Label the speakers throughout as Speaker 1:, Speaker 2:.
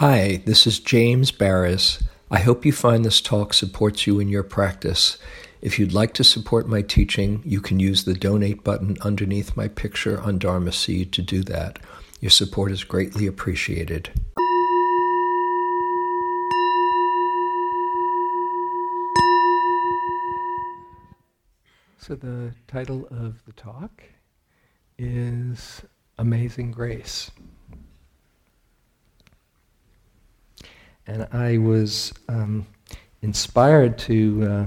Speaker 1: Hi, this is James Baraz. I hope you find this talk supports you in your practice. If you'd like to support my teaching, you can use the donate button underneath my picture on Dharma Seed to do that. Your support is greatly appreciated. So, the title of the talk is Amazing Grace. And I was um, inspired to uh,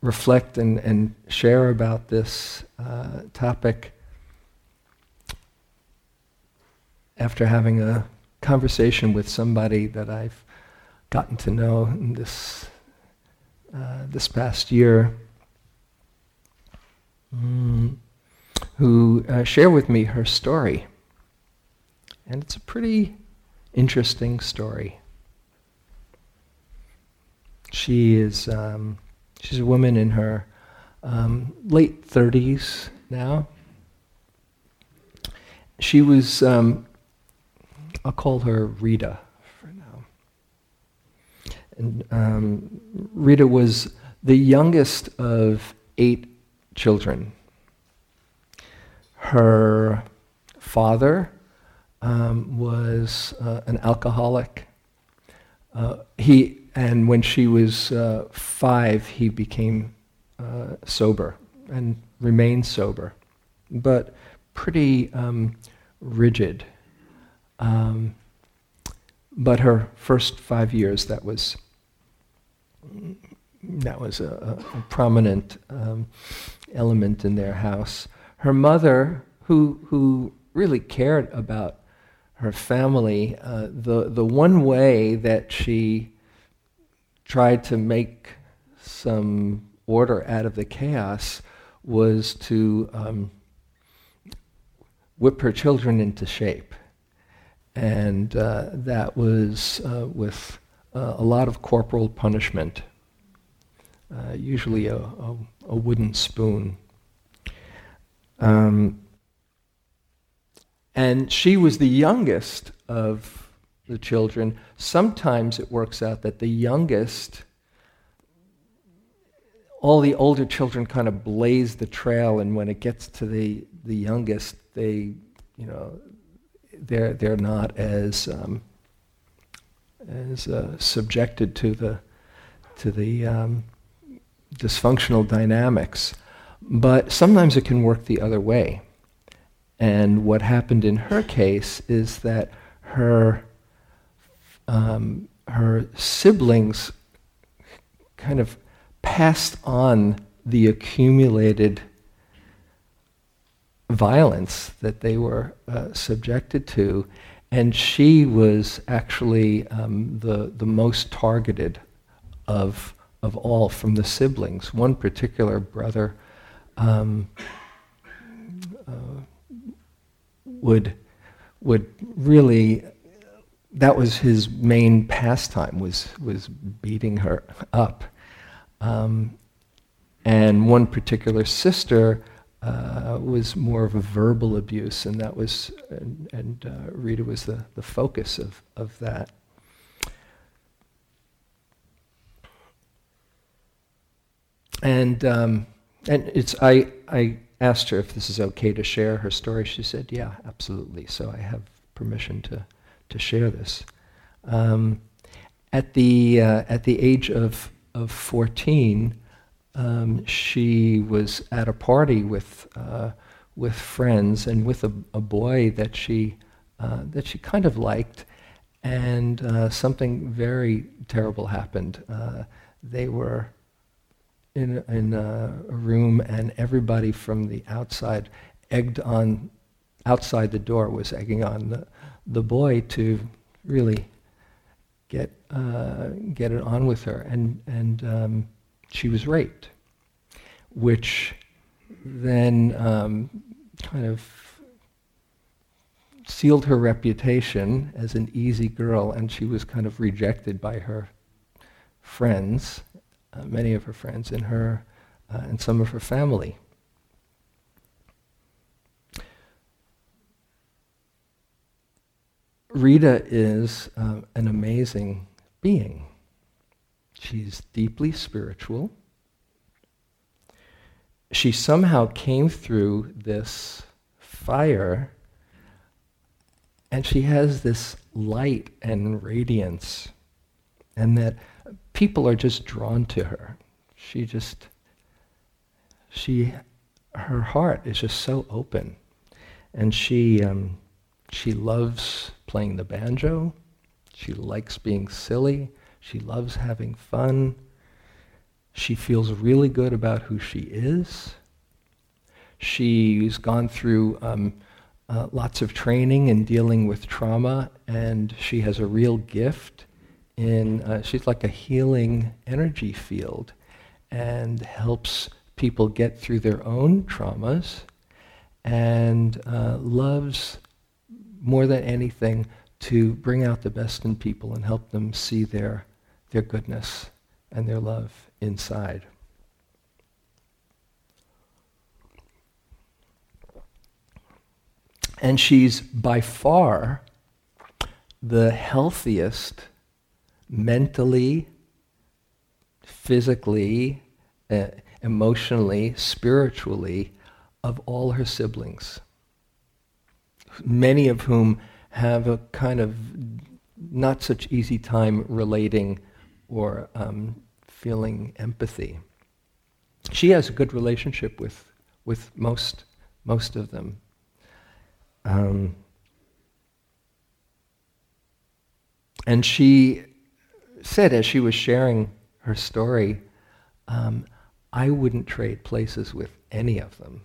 Speaker 1: reflect and, and share about this uh, topic after having a conversation with somebody that I've gotten to know this uh, this past year, mm, who uh, shared with me her story, and it's a pretty interesting story. She is um, she's a woman in her um, late thirties now. She was um, I'll call her Rita for now. And um, Rita was the youngest of eight children. Her father um, was uh, an alcoholic. Uh, he and when she was uh, five, he became uh, sober and remained sober, but pretty um, rigid. Um, but her first five years, that was that was a, a prominent um, element in their house. Her mother, who who really cared about her family, uh, the the one way that she tried to make some order out of the chaos was to um, whip her children into shape. And uh, that was uh, with uh, a lot of corporal punishment, uh, usually a, a, a, wooden spoon. Um, and she was the youngest of the children. Sometimes it works out that the youngest, all the older children kind of blaze the trail, and when it gets to the, the youngest, they, you know, they're, they're not as, um, as uh, subjected to the, to the um, dysfunctional dynamics. But sometimes it can work the other way. And what happened in her case is that her, um, her siblings kind of passed on the accumulated violence that they were uh, subjected to, and she was actually um, the, the most targeted of, of all from the siblings. One particular brother um, uh, would, would really, that was his main pastime, was, was beating her up. Um, and one particular sister uh, was more of a verbal abuse, and that was, and, and uh, Rita was the, the focus of, of that. And um, and it's I I asked her if this is okay to share her story. She said, "Yeah, absolutely." So I have permission to to share this. Um, at the uh, at the age of of fourteen, um, she was at a party with uh, with friends and with a, a boy that she uh, that she kind of liked, and uh, something very terrible happened. Uh, they were in in a, a room, and everybody from the outside egged on outside the door was egging on the, the boy to really get uh, get it on with her, and and um, she was raped, which then um, kind of sealed her reputation as an easy girl, and she was kind of rejected by her friends, uh, many of her friends, and her uh, and some of her family. Rita is uh, an amazing being. She's deeply spiritual. She somehow came through this fire and she has this light and radiance, and that people are just drawn to her. She just, she, her heart is just so open, and she, um, she loves playing the banjo. She likes being silly. She loves having fun. She feels really good about who she is. She's gone through um, uh, lots of training in dealing with trauma, and she has a real gift in, uh, she's like a healing energy field and helps people get through their own traumas and uh, loves more than anything to bring out the best in people and help them see their, their goodness and their love inside. And she's by far the healthiest mentally, physically, uh, emotionally, spiritually of all her siblings. Many of whom have a kind of not such easy time relating or um, feeling empathy. She has a good relationship with, with most, most of them. Um, and she said, as she was sharing her story, um, I wouldn't trade places with any of them.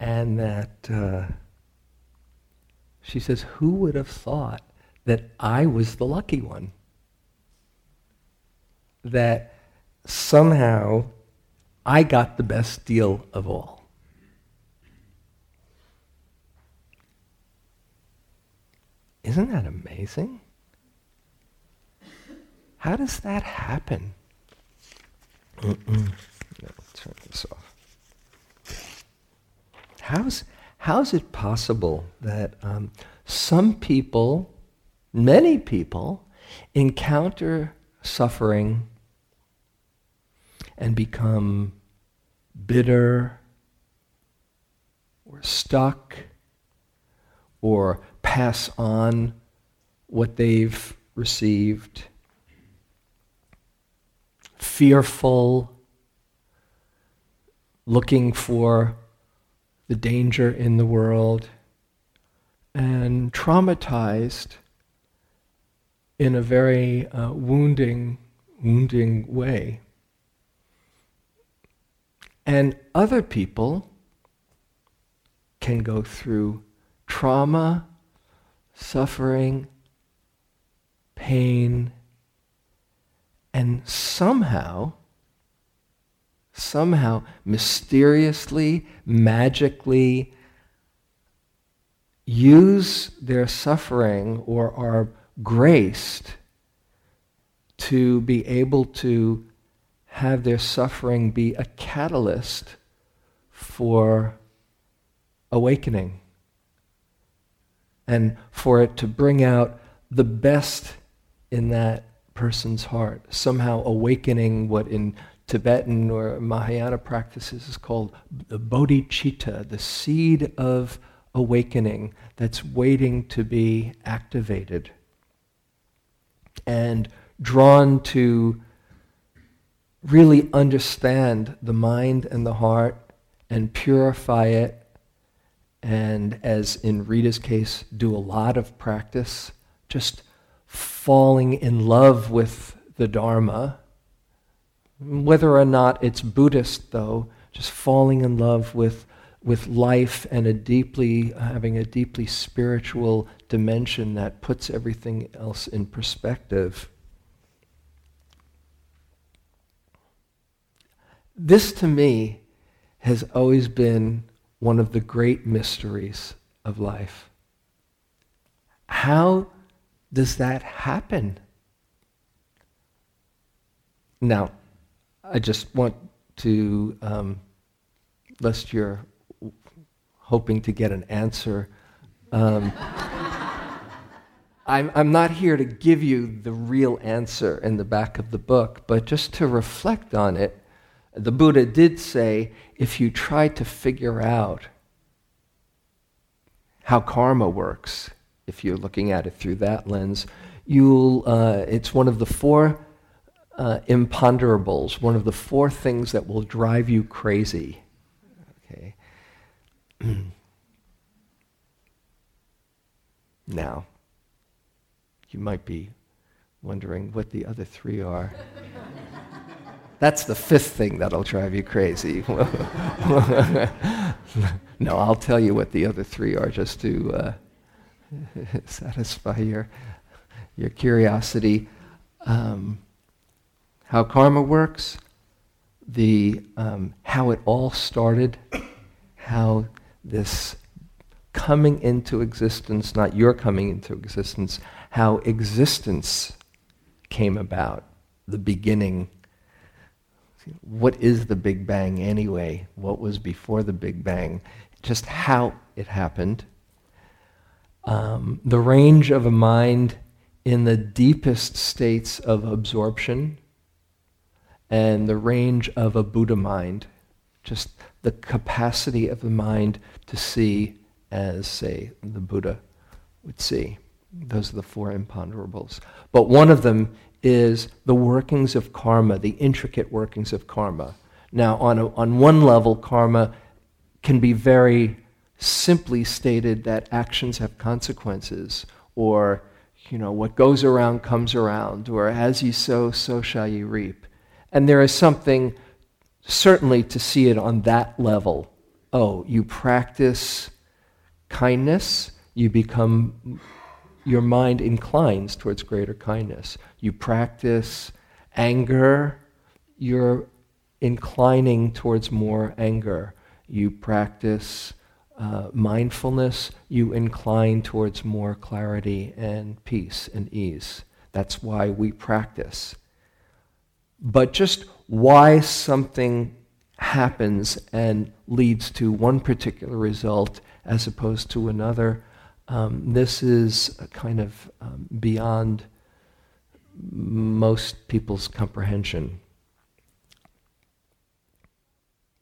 Speaker 1: And that uh, she says, Who would have thought that I was the lucky one? That somehow I got the best deal of all. Isn't that amazing? How does that happen? Mm-mm. No, turn this off. How's, how's it possible that um, some people, many people, encounter suffering and become bitter or stuck or pass on what they've received, fearful, looking for the danger in the world, and traumatized in a very uh, wounding, wounding way. And other people can go through trauma suffering, pain, and somehow, somehow, mysteriously, magically, use their suffering or are graced to be able to have their suffering be a catalyst for awakening and for it to bring out the best in that person's heart, somehow awakening what in Tibetan or Mahayana practices is called the bodhicitta, the seed of awakening that's waiting to be activated and drawn to really understand the mind and the heart and purify it. And as in Rita's case, do a lot of practice, just falling in love with the Dharma. Whether or not it's Buddhist, though, just falling in love with, with life and a deeply, having a deeply spiritual dimension that puts everything else in perspective. This to me has always been one of the great mysteries of life. How does that happen? Now, I just want to, um, lest you're hoping to get an answer, um, I'm, I'm not here to give you the real answer in the back of the book, but just to reflect on it. The Buddha did say if you try to figure out how karma works, if you're looking at it through that lens, you'll, uh, it's one of the four uh, imponderables, one of the four things that will drive you crazy. Okay. now, you might be wondering what the other three are. That's the fifth thing that'll drive you crazy. no, I'll tell you what the other three are just to uh, satisfy your, your curiosity. Um, how karma works, the, um, how it all started, how this coming into existence, not your coming into existence, how existence came about, the beginning. What is the Big Bang anyway? What was before the Big Bang? Just how it happened. Um, the range of a mind in the deepest states of absorption and the range of a Buddha mind, just the capacity of the mind to see as, say, the Buddha would see. Those are the four imponderables. But one of them is the workings of karma, the intricate workings of karma. Now, on, a, on one level, karma can be very simply stated that actions have consequences, or, you know, what goes around comes around, or as you sow, so shall you reap. And there is something certainly to see it on that level. Oh, you practice kindness, you become, your mind inclines towards greater kindness. You practice anger, you're inclining towards more anger. You practice uh, mindfulness, you incline towards more clarity and peace and ease. That's why we practice but just why something happens and leads to one particular result as opposed to another, um, this is kind of um, beyond most people's comprehension.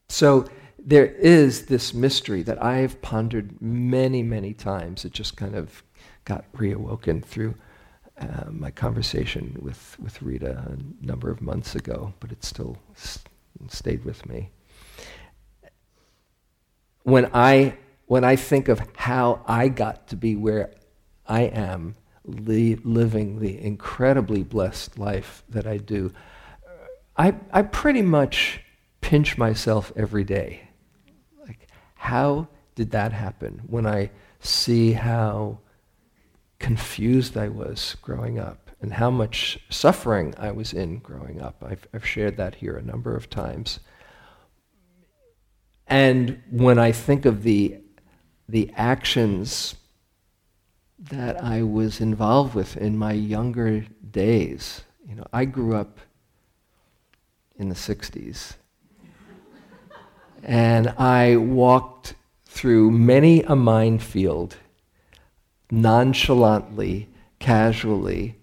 Speaker 1: So there is this mystery that I've pondered many, many times. It just kind of got reawoken through uh, my conversation with, with Rita a number of months ago, but it still stayed with me. When I, when I think of how I got to be where I am, li- living the incredibly blessed life that I do, I, I pretty much pinch myself every day. How did that happen? When I see how confused I was growing up and how much suffering I was in growing up. I've, I've shared that here a number of times. And when I think of the, the actions that I was involved with in my younger days, you know, I grew up in the 60s. And I walked through many a minefield nonchalantly, casually,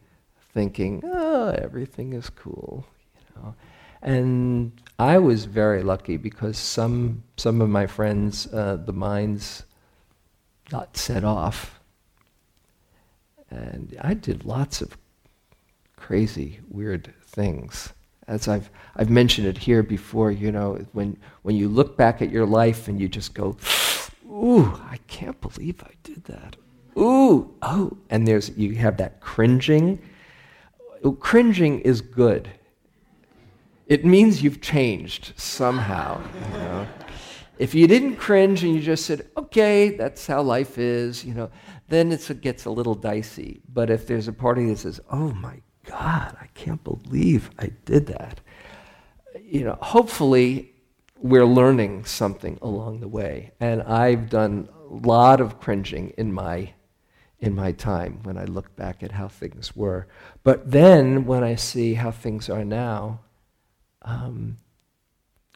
Speaker 1: thinking, "Oh, everything is cool," you know. And I was very lucky because some some of my friends, uh, the mines got set off, and I did lots of crazy, weird things. As I've I've mentioned it here before, you know, when when you look back at your life and you just go, "Ooh, I can't believe I did that." ooh, oh, and there's you have that cringing. Cringing is good. It means you've changed somehow. You know? If you didn't cringe and you just said, "Okay, that's how life is," you know, then it gets a little dicey. But if there's a party that says, "Oh my God, I can't believe I did that," you know, hopefully we're learning something along the way. And I've done a lot of cringing in my in my time when I look back at how things were. But then when I see how things are now, um,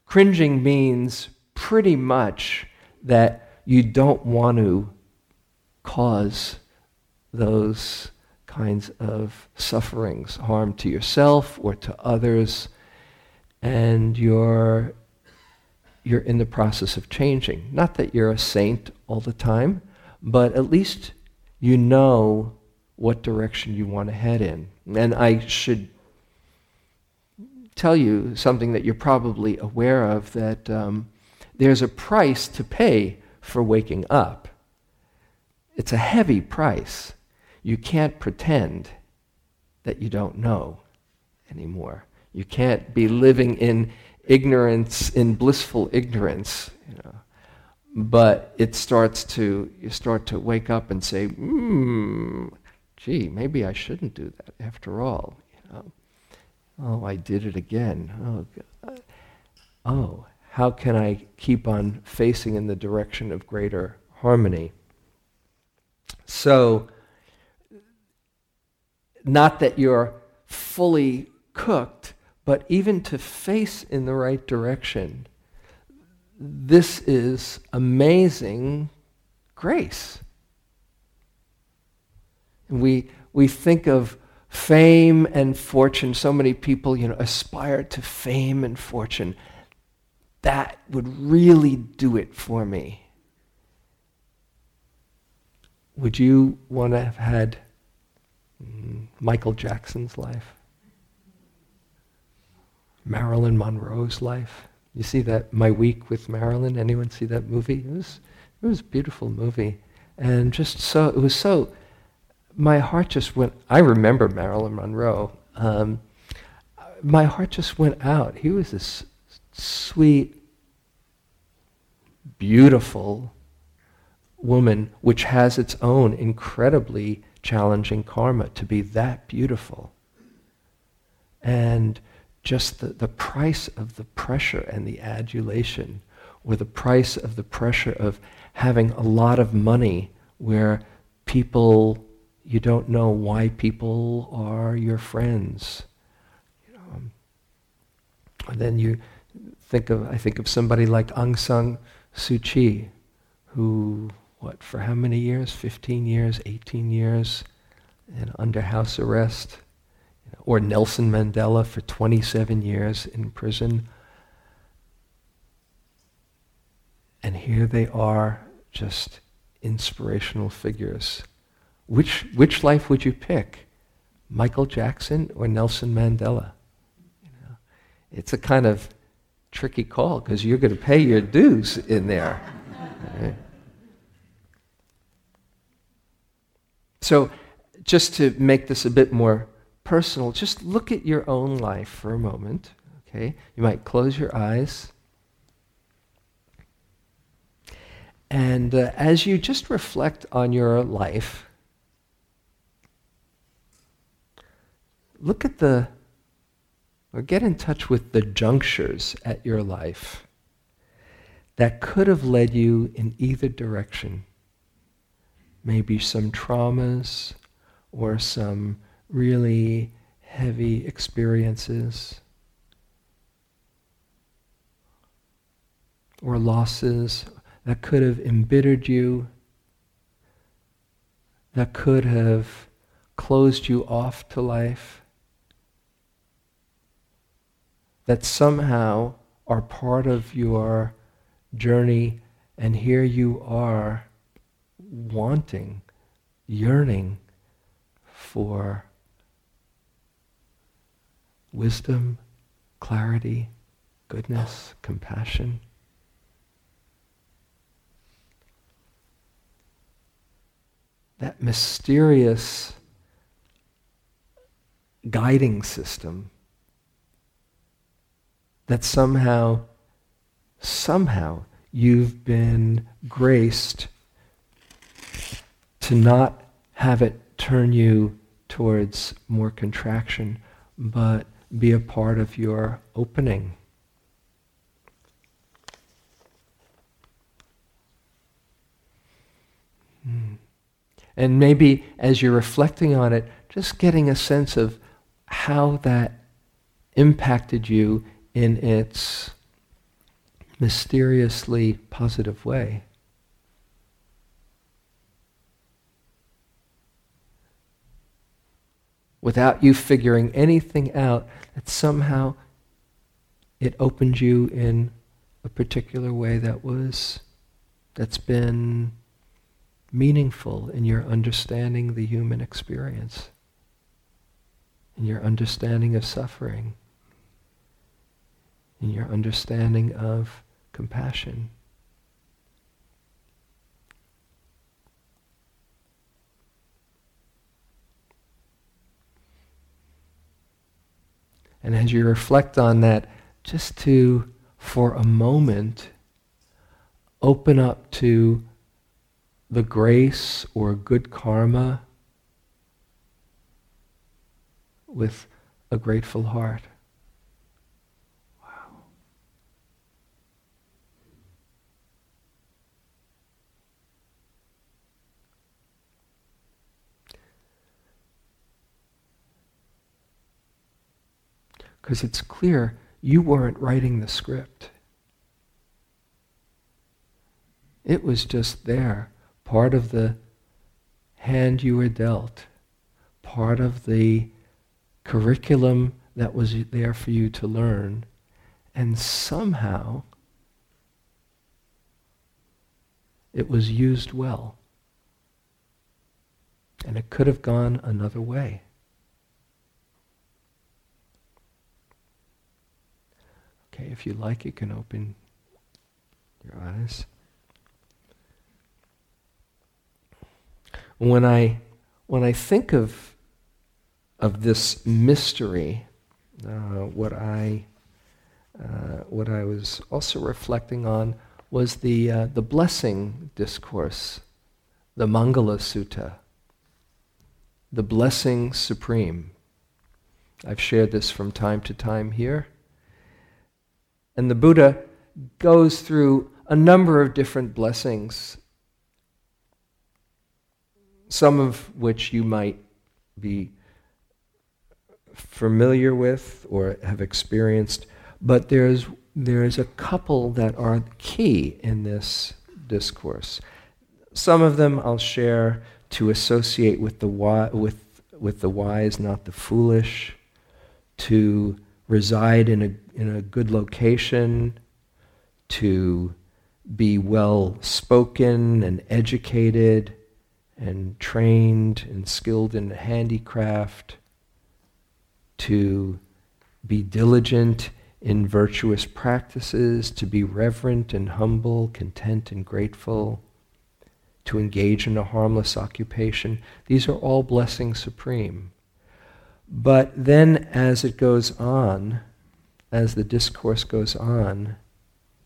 Speaker 1: cringing means pretty much that you don't want to cause those kinds of sufferings, harm to yourself or to others, and you're, you're in the process of changing. Not that you're a saint all the time, but at least you know what direction you want to head in. And I should tell you something that you're probably aware of that um, there's a price to pay for waking up. It's a heavy price. You can't pretend that you don't know anymore. You can't be living in ignorance, in blissful ignorance. You know. But it starts to, you start to wake up and say, hmm, gee, maybe I shouldn't do that after all. You know. Oh, I did it again. Oh, God. oh, how can I keep on facing in the direction of greater harmony? So, not that you're fully cooked, but even to face in the right direction, this is amazing grace. We, we think of fame and fortune. So many people, you know, aspire to fame and fortune. That would really do it for me. Would you want to have had Michael Jackson's life? Marilyn Monroe's life? You see that My Week with Marilyn? Anyone see that movie? It was, it was a beautiful movie. And just so, it was so my heart just went, I remember Marilyn Monroe. Um, my heart just went out. He was this sweet, beautiful woman, which has its own incredibly challenging karma to be that beautiful. And just the, the price of the pressure and the adulation, or the price of the pressure of having a lot of money where people you don't know why people are your friends. Know, and then you think of, I think of somebody like Aung San Suu Kyi, who, what, for how many years? 15 years, 18 years, and under house arrest. or Nelson Mandela for 27 years in prison. And here they are, just inspirational figures which, which life would you pick? Michael Jackson or Nelson Mandela? You know, it's a kind of tricky call because you're going to pay your dues in there. So, just to make this a bit more personal, just look at your own life for a moment. Okay, you might close your eyes. And uh, as you just reflect on your life, look at the, or get in touch with the junctures at your life that could have led you in either direction. Maybe some traumas or some really heavy experiences or losses that could have embittered you, that could have closed you off to life that somehow are part of your journey, and here you are wanting, yearning for wisdom, clarity, goodness, compassion. That mysterious guiding system that somehow, somehow you've been graced to not have it turn you towards more contraction, but be a part of your opening. Hmm. And maybe as you're reflecting on it, just getting a sense of how that impacted you in its mysteriously positive way. Without you figuring anything out, that somehow it opened you in a particular way that was, that's been meaningful in your understanding the human experience, in your understanding of suffering, in your understanding of compassion. And as you reflect on that, just to, for a moment, open up to the grace or good karma with a grateful heart. Because it's clear you weren't writing the script. It was just there part of the hand you were dealt, part of the curriculum that was there for you to learn, and somehow it was used well. And it could have gone another way. Okay, if you like, you can open your eyes. when I, when I think of, of this mystery, uh, what, I, uh, what I was also reflecting on was the, uh, the blessing discourse, the Mangala Sutta, the blessing supreme. I've shared this from time to time here. And the Buddha goes through a number of different blessings some of which you might be familiar with or have experienced, but there's, there's a couple that are key in this discourse. Some of them I'll share to associate with the, wi- with, with the wise, not the foolish, to reside in a, in a good location, to be well spoken and educated, and trained and skilled in handicraft, to be diligent in virtuous practices, to be reverent and humble, content and grateful, to engage in a harmless occupation. These are all blessings supreme. But then, as it goes on, as the discourse goes on,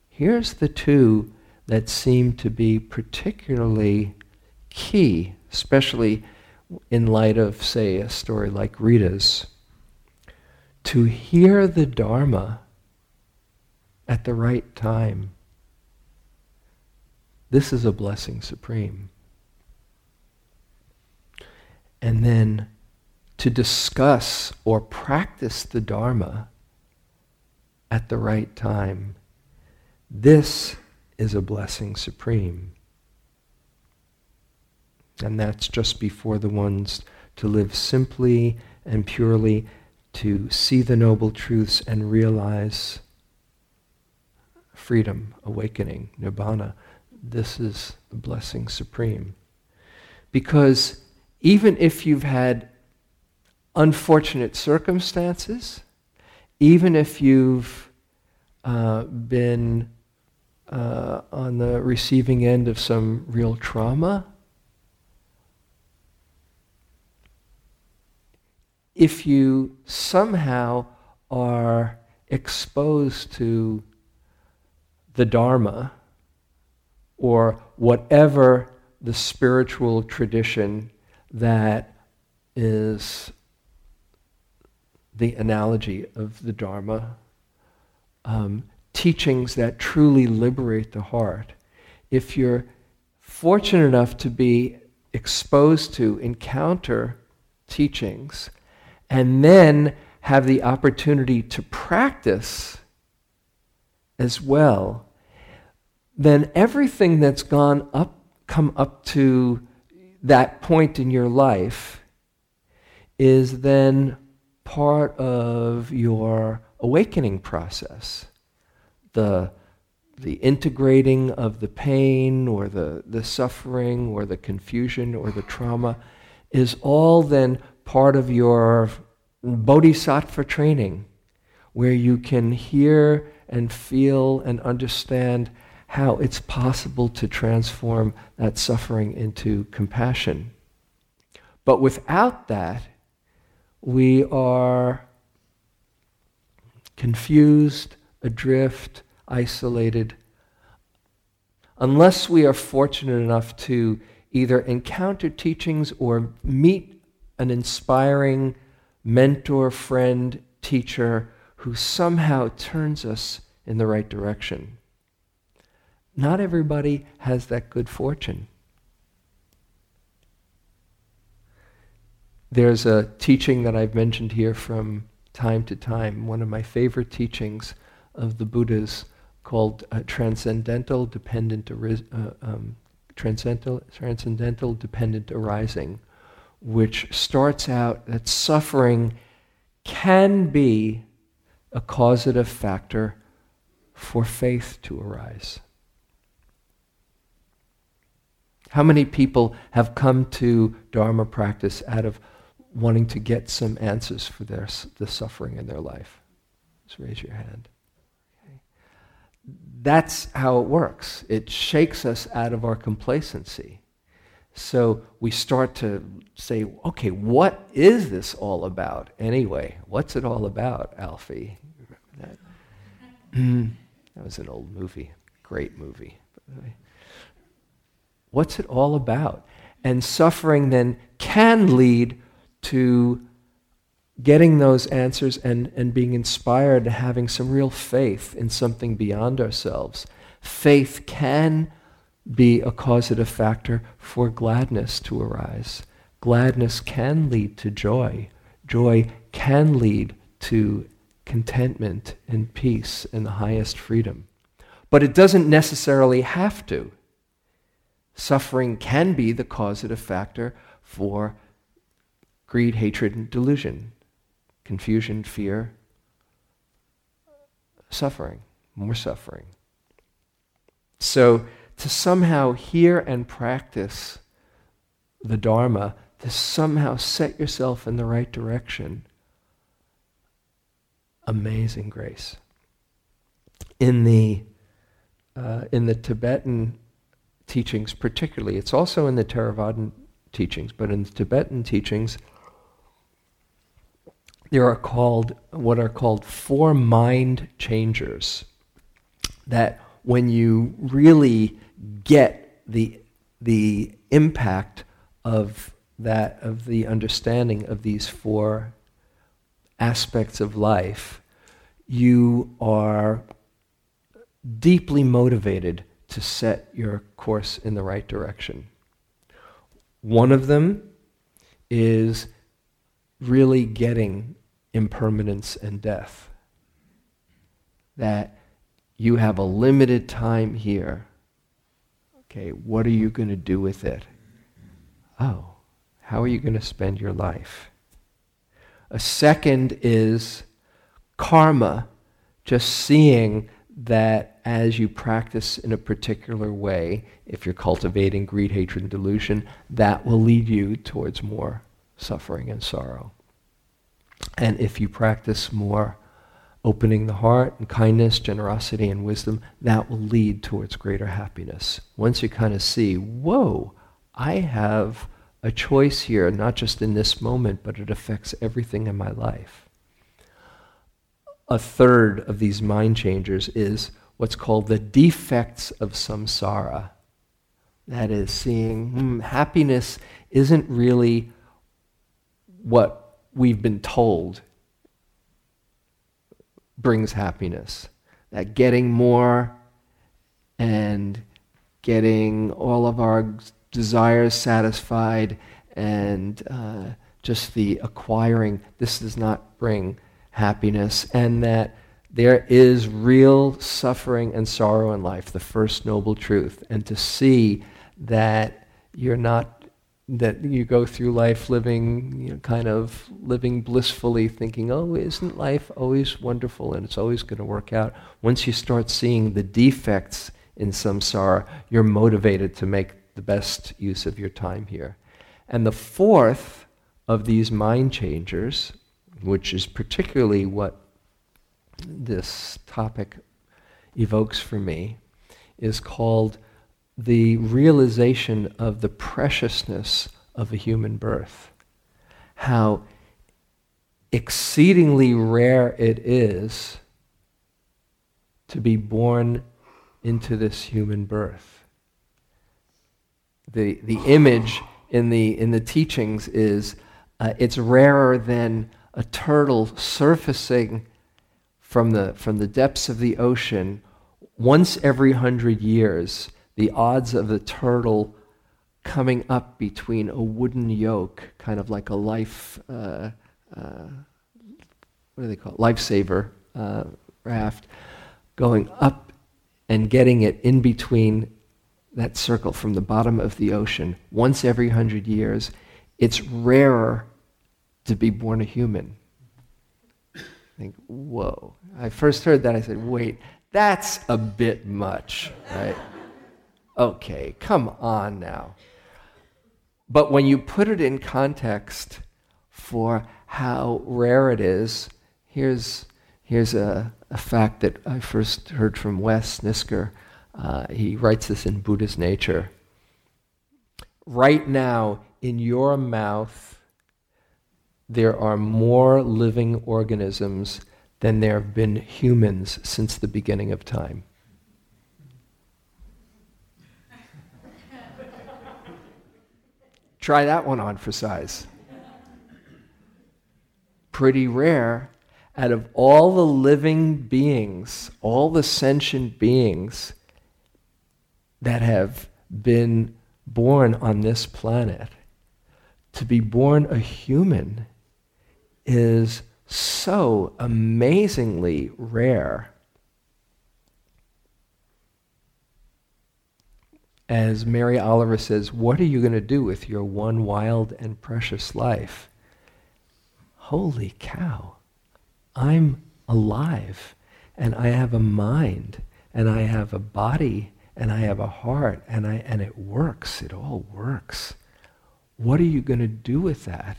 Speaker 1: here's the two that seem to be particularly key, especially in light of, say, a story like Rita's, to hear the Dharma at the right time. This is a blessing supreme. And then to discuss or practice the Dharma at the right time. This is a blessing supreme. And that's just before the ones to live simply and purely, to see the noble truths and realize freedom, awakening, nibbana. This is the blessing supreme. Because even if you've had unfortunate circumstances, even if you've uh, been uh, on the receiving end of some real trauma, if you somehow are exposed to the Dharma or whatever the spiritual tradition that is the analogy of the Dharma, um, teachings that truly liberate the heart. If you're fortunate enough to be exposed to, encounter teachings and then have the opportunity to practice as well, then everything that's gone up, come up to that point in your life is then part of your awakening process. The, the integrating of the pain or the, the suffering or the confusion or the trauma is all then part of your bodhisattva training, where you can hear and feel and understand how it's possible to transform that suffering into compassion. But without that, we are confused, adrift, isolated, unless we are fortunate enough to either encounter teachings or meet an inspiring mentor, friend, teacher who somehow turns us in the right direction. Not everybody has that good fortune. There's a teaching that I've mentioned here from time to time, one of my favorite teachings of the Buddhas called uh, Transcendental Dependent uh, um, Transcendental, Transcendental Dependent Arising, which starts out that suffering can be a causative factor for faith to arise. How many people have come to Dharma practice out of wanting to get some answers for their, the suffering in their life? Just raise your hand. Okay. That's how it works. It shakes us out of our complacency. So we start to say, okay, what is this all about anyway? What's it all about, Alfie? That? that was an old movie, great movie. What's it all about? And suffering then can lead to getting those answers and, and being inspired and having some real faith in something beyond ourselves. Faith can be a causative factor for gladness to arise. Gladness can lead to joy. Joy can lead to contentment and peace and the highest freedom. But it doesn't necessarily have to. Suffering can be the causative factor for greed, hatred, and delusion, confusion, fear, suffering, more suffering. So, to somehow hear and practice the Dharma, to somehow set yourself in the right direction, amazing grace. In the, uh, in the Tibetan teachings, particularly, it's also in the Theravadan teachings, but in the Tibetan teachings, there are called what are called four mind changers that when you really get the the impact of that of the understanding of these four aspects of life you are deeply motivated to set your course in the right direction. One of them is really getting impermanence and death. That you have a limited time here. Okay, what are you going to do with it? Oh, how are you going to spend your life? A second is karma, just seeing that as you practice in a particular way, if you're cultivating greed, hatred, and delusion, that will lead you towards more suffering and sorrow. And if you practice more opening the heart and kindness, generosity, and wisdom, that will lead towards greater happiness. Once you kind of see, whoa, I have a choice here, not just in this moment, but it affects everything in my life. A third of these mind changers is what's called the defects of samsara. That is, seeing hmm, happiness isn't really what we've been told brings happiness. That getting more and getting all of our desires satisfied and uh, just the acquiring, this does not bring happiness. And that there is real suffering and sorrow in life, the first noble truth. And to see that you're not that you go through life living, you know, kind of living blissfully, thinking, oh, isn't life always wonderful and it's always going to work out? Once you start seeing the defects in samsara, you're motivated to make the best use of your time here. And the fourth of these mind changers, which is particularly what this topic evokes for me, is called the realization of the preciousness of a human birth. How exceedingly rare it is to be born into this human birth. The, the image in the, in the teachings is uh, it's rarer than a turtle surfacing from the, from the depths of the ocean once every hundred years the odds of the turtle coming up between a wooden yoke, kind of like a life, uh, uh, what do they call it? Lifesaver uh, raft, going up and getting it in between that circle from the bottom of the ocean once every hundred years. It's rarer to be born a human. I think, whoa. I first heard that, I said, wait, that's a bit much, right? Okay, come on now. But when you put it in context for how rare it is, here's, here's a, a fact that I first heard from Wes Nisker. Uh, he writes this in Buddha's Nature. Right now, in your mouth, there are more living organisms than there have been humans since the beginning of time. Try that one on for size. Pretty rare. Out of all the living beings, all the sentient beings that have been born on this planet, to be born a human is so amazingly rare. As Mary Oliver says, What are you going to do with your one wild and precious life? Holy cow, I'm alive, and I have a mind, and I have a body, and I have a heart, and, I, and it works. It all works. What are you going to do with that?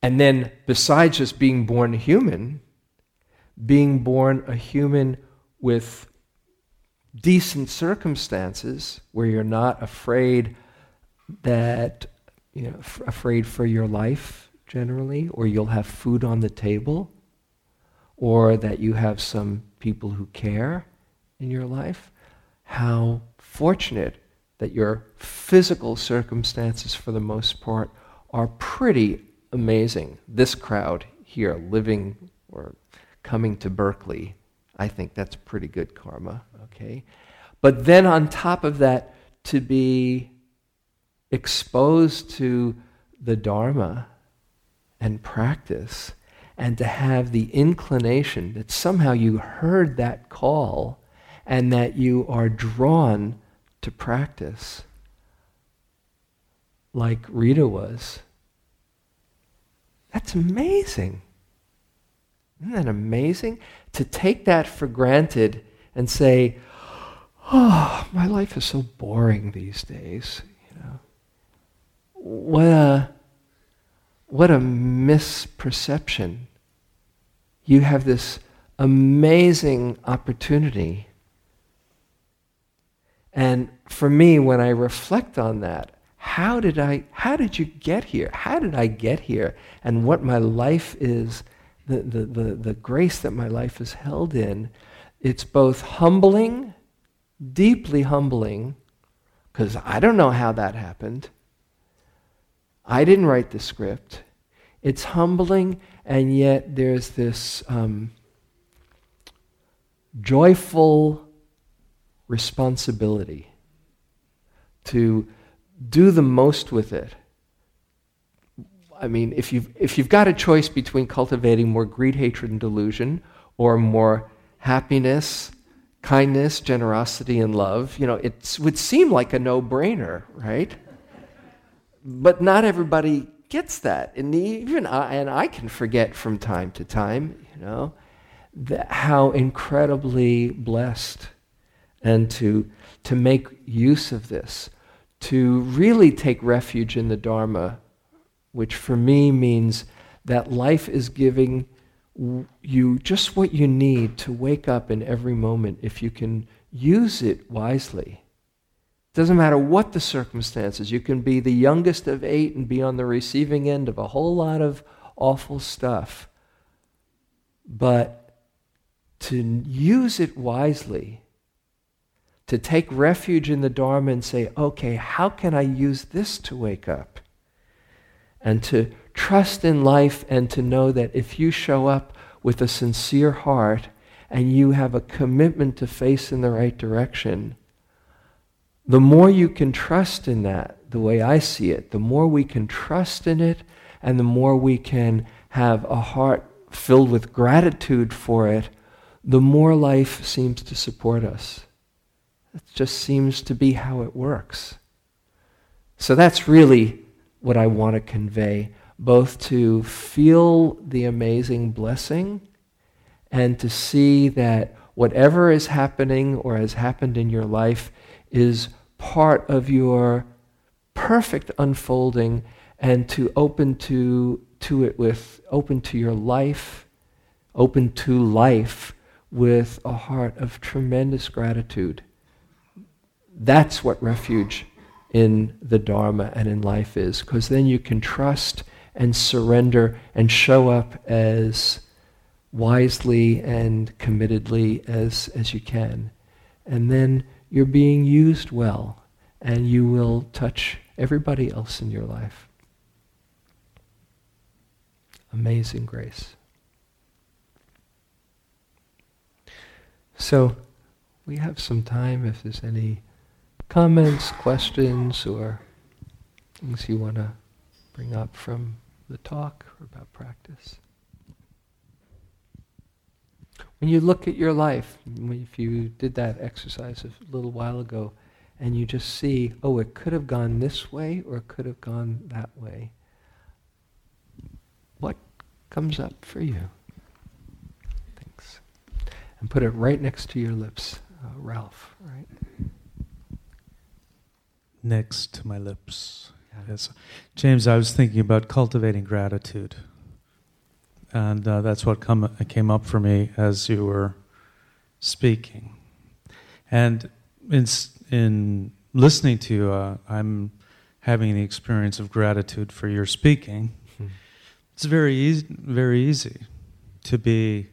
Speaker 1: And then, besides just being born human, being born a human with decent circumstances where you're not afraid that, you know, f- afraid for your life generally, or you'll have food on the table, or that you have some people who care in your life, how fortunate that your physical circumstances, for the most part, are pretty amazing. This crowd here, living or coming to Berkeley, I think that's pretty good karma. Okay? But then on top of that, to be exposed to the Dharma and practice, and to have the inclination that somehow you heard that call and that you are drawn to practice, like Rita was. That's amazing. Isn't that amazing? To take that for granted and say, oh, my life is so boring these days. You know, what a what a misperception. You have this amazing opportunity. And for me, when I reflect on that, how did I how did you get here? How did I get here? And what my life is, the, the, the, the grace that my life is held in, it's both humbling, deeply humbling, because I don't know how that happened. I didn't write the script. It's humbling, and yet there's this um, joyful responsibility to do the most with it. I mean, if you've, if you've got a choice between cultivating more greed, hatred, and delusion, or more happiness kindness, generosity, and love, you know, it would seem like a no brainer, right? But not everybody gets that. And even I, and I can forget from time to time, you know, that how incredibly blessed and to, to make use of this, to really take refuge in the Dharma, which for me means that life is giving you just what you need to wake up in every moment if you can use it wisely. Doesn't matter what the circumstances. You can be the youngest of eight and be on the receiving end of a whole lot of awful stuff. But to use it wisely, to take refuge in the Dharma and say, okay, how can I use this to wake up? And to trust in life and to know that if you show up with a sincere heart and you have a commitment to face in the right direction, the more you can trust in that, the way I see it, the more we can trust in it and the more we can have a heart filled with gratitude for it, the more life seems to support us. It just seems to be how it works. So that's really what I want to convey both to feel the amazing blessing and to see that whatever is happening or has happened in your life is part of your perfect unfolding and to open to, to it with open to your life open to life with a heart of tremendous gratitude. That's what refuge in the dharma and in life is because then you can trust and surrender and show up as wisely and committedly as, as you can. And then you're being used well, and you will touch everybody else in your life. Amazing grace. So, we have some time if there's any comments, questions, or things you want to bring up from the talk or about practice. When you look at your life, if you did that exercise a little while ago, and you just see, oh, it could have gone this way or it could have gone that way, what comes up for you? Thanks. And put it right next to your lips, uh, Ralph, right?
Speaker 2: Next to my lips. Yes. James, I was thinking about cultivating gratitude. And uh, that's what come, came up for me as you were speaking. And in, in listening to you, uh, I'm having the experience of gratitude for your speaking. Hmm. It's very easy, very easy to be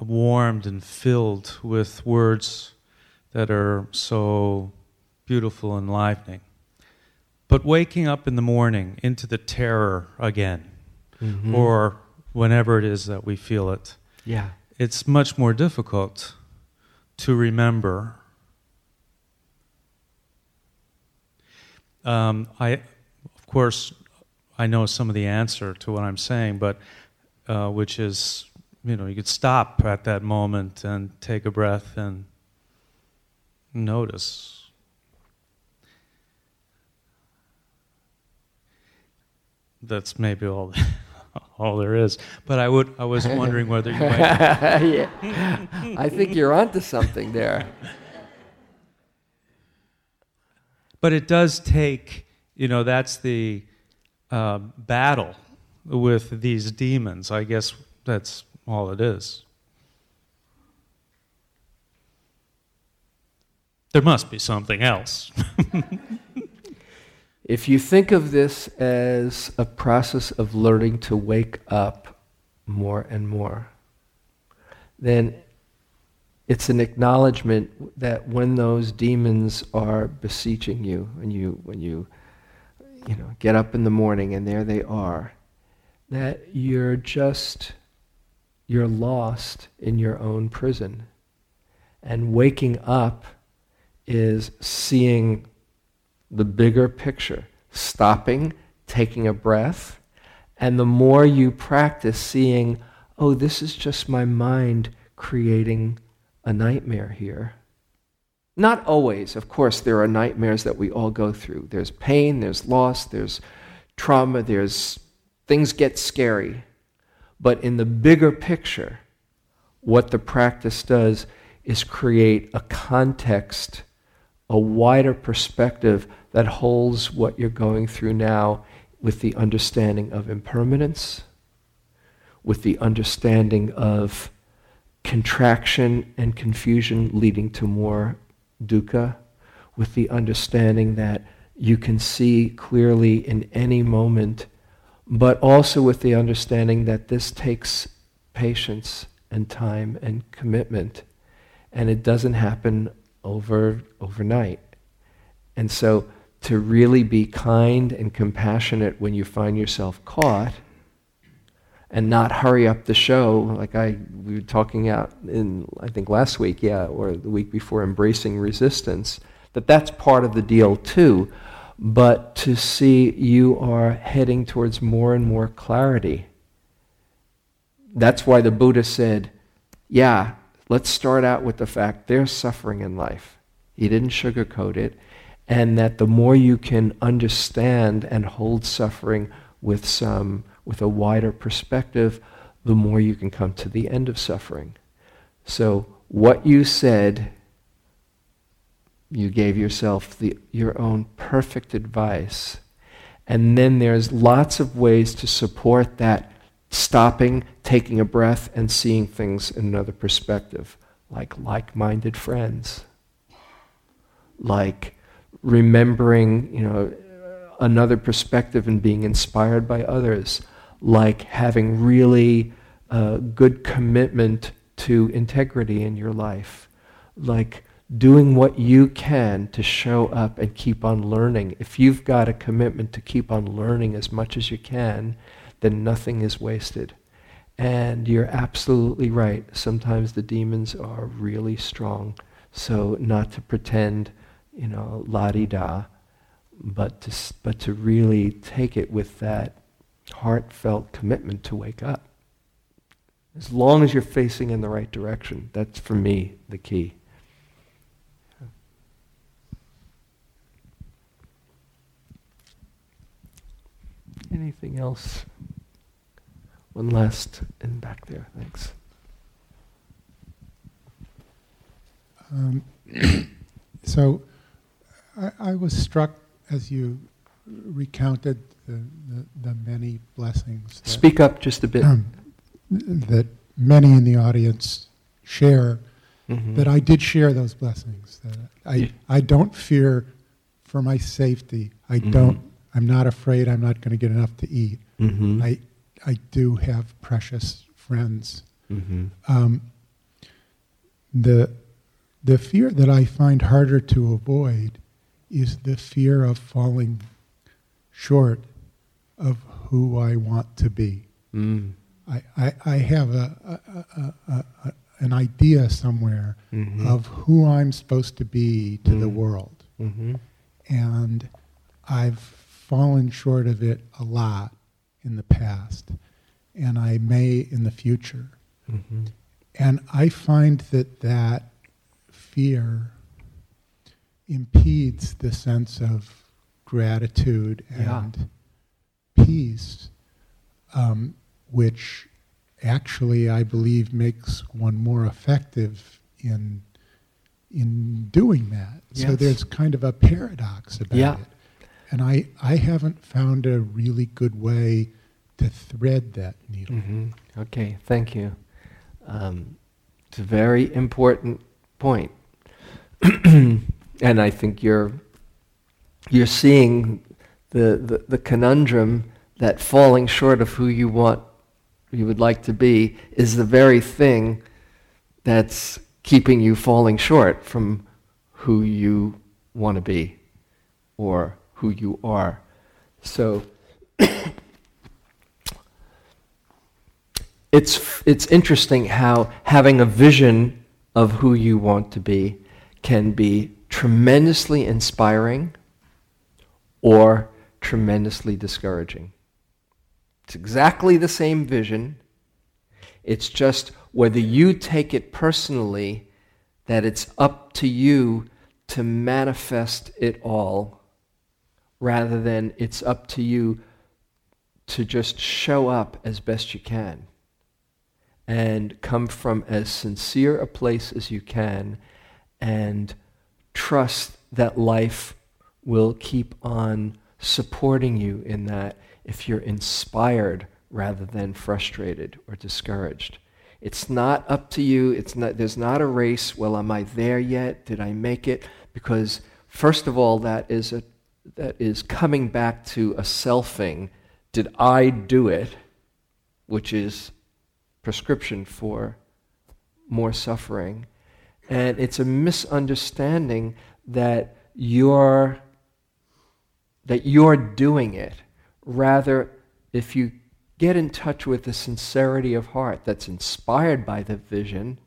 Speaker 2: warmed and filled with words that are so beautiful and enlivening. But waking up in the morning into the terror again, mm-hmm. or whenever it is that we feel it,
Speaker 1: yeah,
Speaker 2: it's much more difficult to remember. Um, I, of course, I know some of the answer to what I'm saying, but uh, which is, you know, you could stop at that moment and take a breath and notice that's maybe all all there is. But I would I was wondering whether you might.
Speaker 1: yeah. I think you're onto something there.
Speaker 2: But it does take, you know, that's the uh, battle with these demons. I guess that's all it is. There must be something else.
Speaker 1: If you think of this as a process of learning to wake up more and more, then it's an acknowledgement that when those demons are beseeching you, when you when you you know get up in the morning and there they are, that you're just you're lost in your own prison. And waking up is seeing the bigger picture, stopping, taking a breath, and the more you practice seeing, oh, this is just my mind creating a nightmare here. Not always. Of course, there are nightmares that we all go through. There's pain, there's loss, there's trauma, there's things get scary. But in the bigger picture, what the practice does is create a context, a wider perspective that holds what you're going through now with the understanding of impermanence, with the understanding of contraction and confusion leading to more dukkha, with the understanding that you can see clearly in any moment, but also with the understanding that this takes patience and time and commitment, and it doesn't happen over overnight. And so to really be kind and compassionate when you find yourself caught and not hurry up the show like I we were talking out in I think last week, yeah, or the week before embracing resistance, that that's part of the deal too. But to see you are heading towards more and more clarity. That's why the Buddha said, yeah, let's start out with the fact they're suffering in life. He didn't sugarcoat it. And that the more you can understand and hold suffering with some with a wider perspective, the more you can come to the end of suffering. So, what you said, you gave yourself the, your own perfect advice. And then there's lots of ways to support that stopping, taking a breath, and seeing things in another perspective, like like minded friends, like remembering, you know, another perspective and being inspired by others, like having really uh, good commitment to integrity in your life, like doing what you can to show up and keep on learning. If you've got a commitment to keep on learning as much as you can, then nothing is wasted. And you're absolutely right. Sometimes the demons are really strong. So not to pretend, you know, la-di-da, but to, but to really take it with that heartfelt commitment to wake up. As long as you're facing in the right direction, that's for me the key. Anything else? One last in back there, thanks.
Speaker 3: Um, so I, I was struck as you recounted the, the, the many blessings.
Speaker 1: That, Speak up just a bit. Um,
Speaker 3: that many in the audience share. Mm-hmm. That I did share those blessings. That I yeah. I don't fear for my safety. I mm-hmm. don't. I'm not afraid. I'm not going to get enough to eat. Mm-hmm. I I do have precious friends. Mm-hmm. Um, the the fear that I find harder to avoid is the fear of falling short of who I want to be. Mm. I, I, I, have a, a, a, a, an idea somewhere mm-hmm. of who I'm supposed to be to mm. the world. Mm-hmm. And I've fallen short of it a lot in the past, and I may in the future. Mm-hmm. And I find that that fear impedes the sense of gratitude and yeah. peace, um, which actually I believe makes one more effective in in doing that. Yes. So there's kind of a paradox about yeah. it. And I, I haven't found a really good way to thread that needle.
Speaker 1: Mm-hmm. Okay, thank you. Um, it's a very important point. and I think you're you're seeing the, the, the conundrum that falling short of who you want you would like to be is the very thing that's keeping you falling short from who you want to be or who you are. So it's it's interesting how having a vision of who you want to be can be tremendously inspiring or tremendously discouraging. It's exactly the same vision. It's just whether you take it personally that it's up to you to manifest it all rather than it's up to you to just show up as best you can and come from as sincere a place as you can and trust that life will keep on supporting you in that if you're inspired rather than frustrated or discouraged. It's not up to you. It's not, there's not a race. Well, am I there yet? Did I make it? Because first of all, that is, a, that is coming back to a selfing. Did I do it? Which is prescription for more suffering. And it's a misunderstanding that you're, that you're doing it. Rather, if you get in touch with the sincerity of heart that's inspired by the vision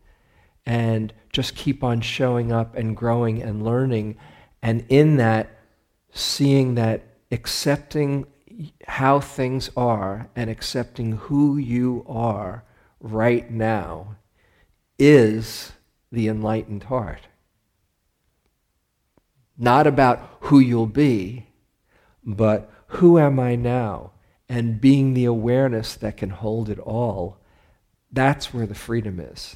Speaker 1: and just keep on showing up and growing and learning. And in that, seeing that accepting how things are and accepting who you are right now is the enlightened heart. Not about who you'll be, but who am I now? and being the awareness that can hold it all, that's where the freedom is.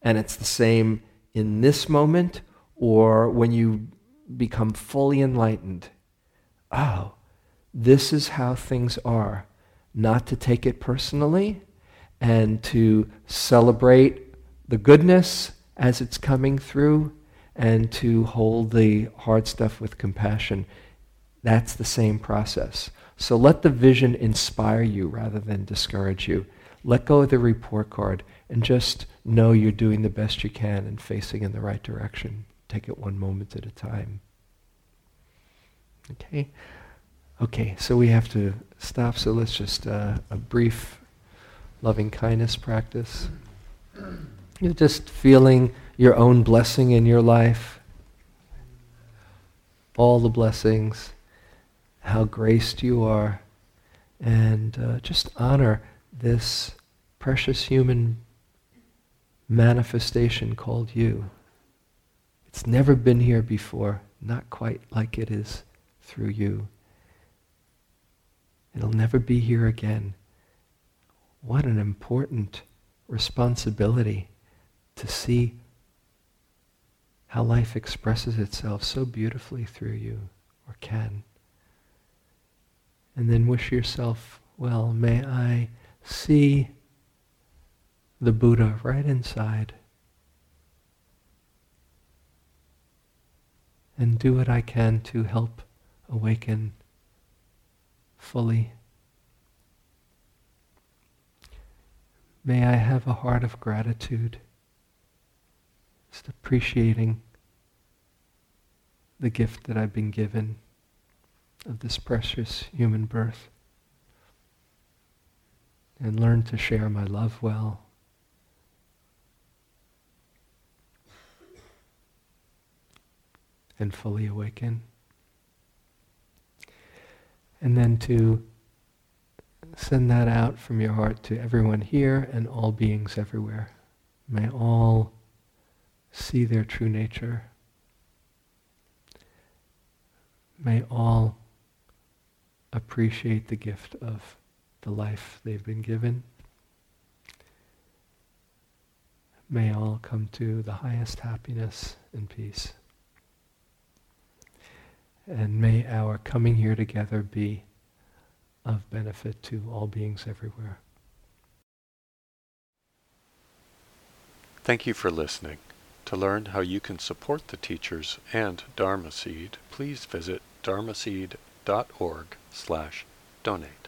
Speaker 1: And it's the same in this moment or when you become fully enlightened. Oh, this is how things are. Not to take it personally and to celebrate the goodness as it's coming through and to hold the hard stuff with compassion. That's the same process. So let the vision inspire you rather than discourage you. Let go of the report card and just know you're doing the best you can and facing in the right direction. Take it one moment at a time. Okay? Okay, so we have to stop, so let's just uh, a brief loving kindness practice. You're just feeling your own blessing in your life, all the blessings how graced you are, and uh, just honor this precious human manifestation called you. It's never been here before, not quite like it is through you. It'll never be here again. What an important responsibility to see how life expresses itself so beautifully through you, or can. And then wish yourself, well, may I see the Buddha right inside and do what I can to help awaken fully. May I have a heart of gratitude, just appreciating the gift that I've been given of this precious human birth and learn to share my love well. And fully awaken. And then to send that out from your heart to everyone here and all beings everywhere. May all see their true nature. May all appreciate the gift of the life they've been given. May all come to the highest happiness and peace. And may our coming here together be of benefit to all beings everywhere.
Speaker 4: Thank you for listening. To learn how you can support the teachers and Dharma Seed, please visit dharmaseed.org slash donate.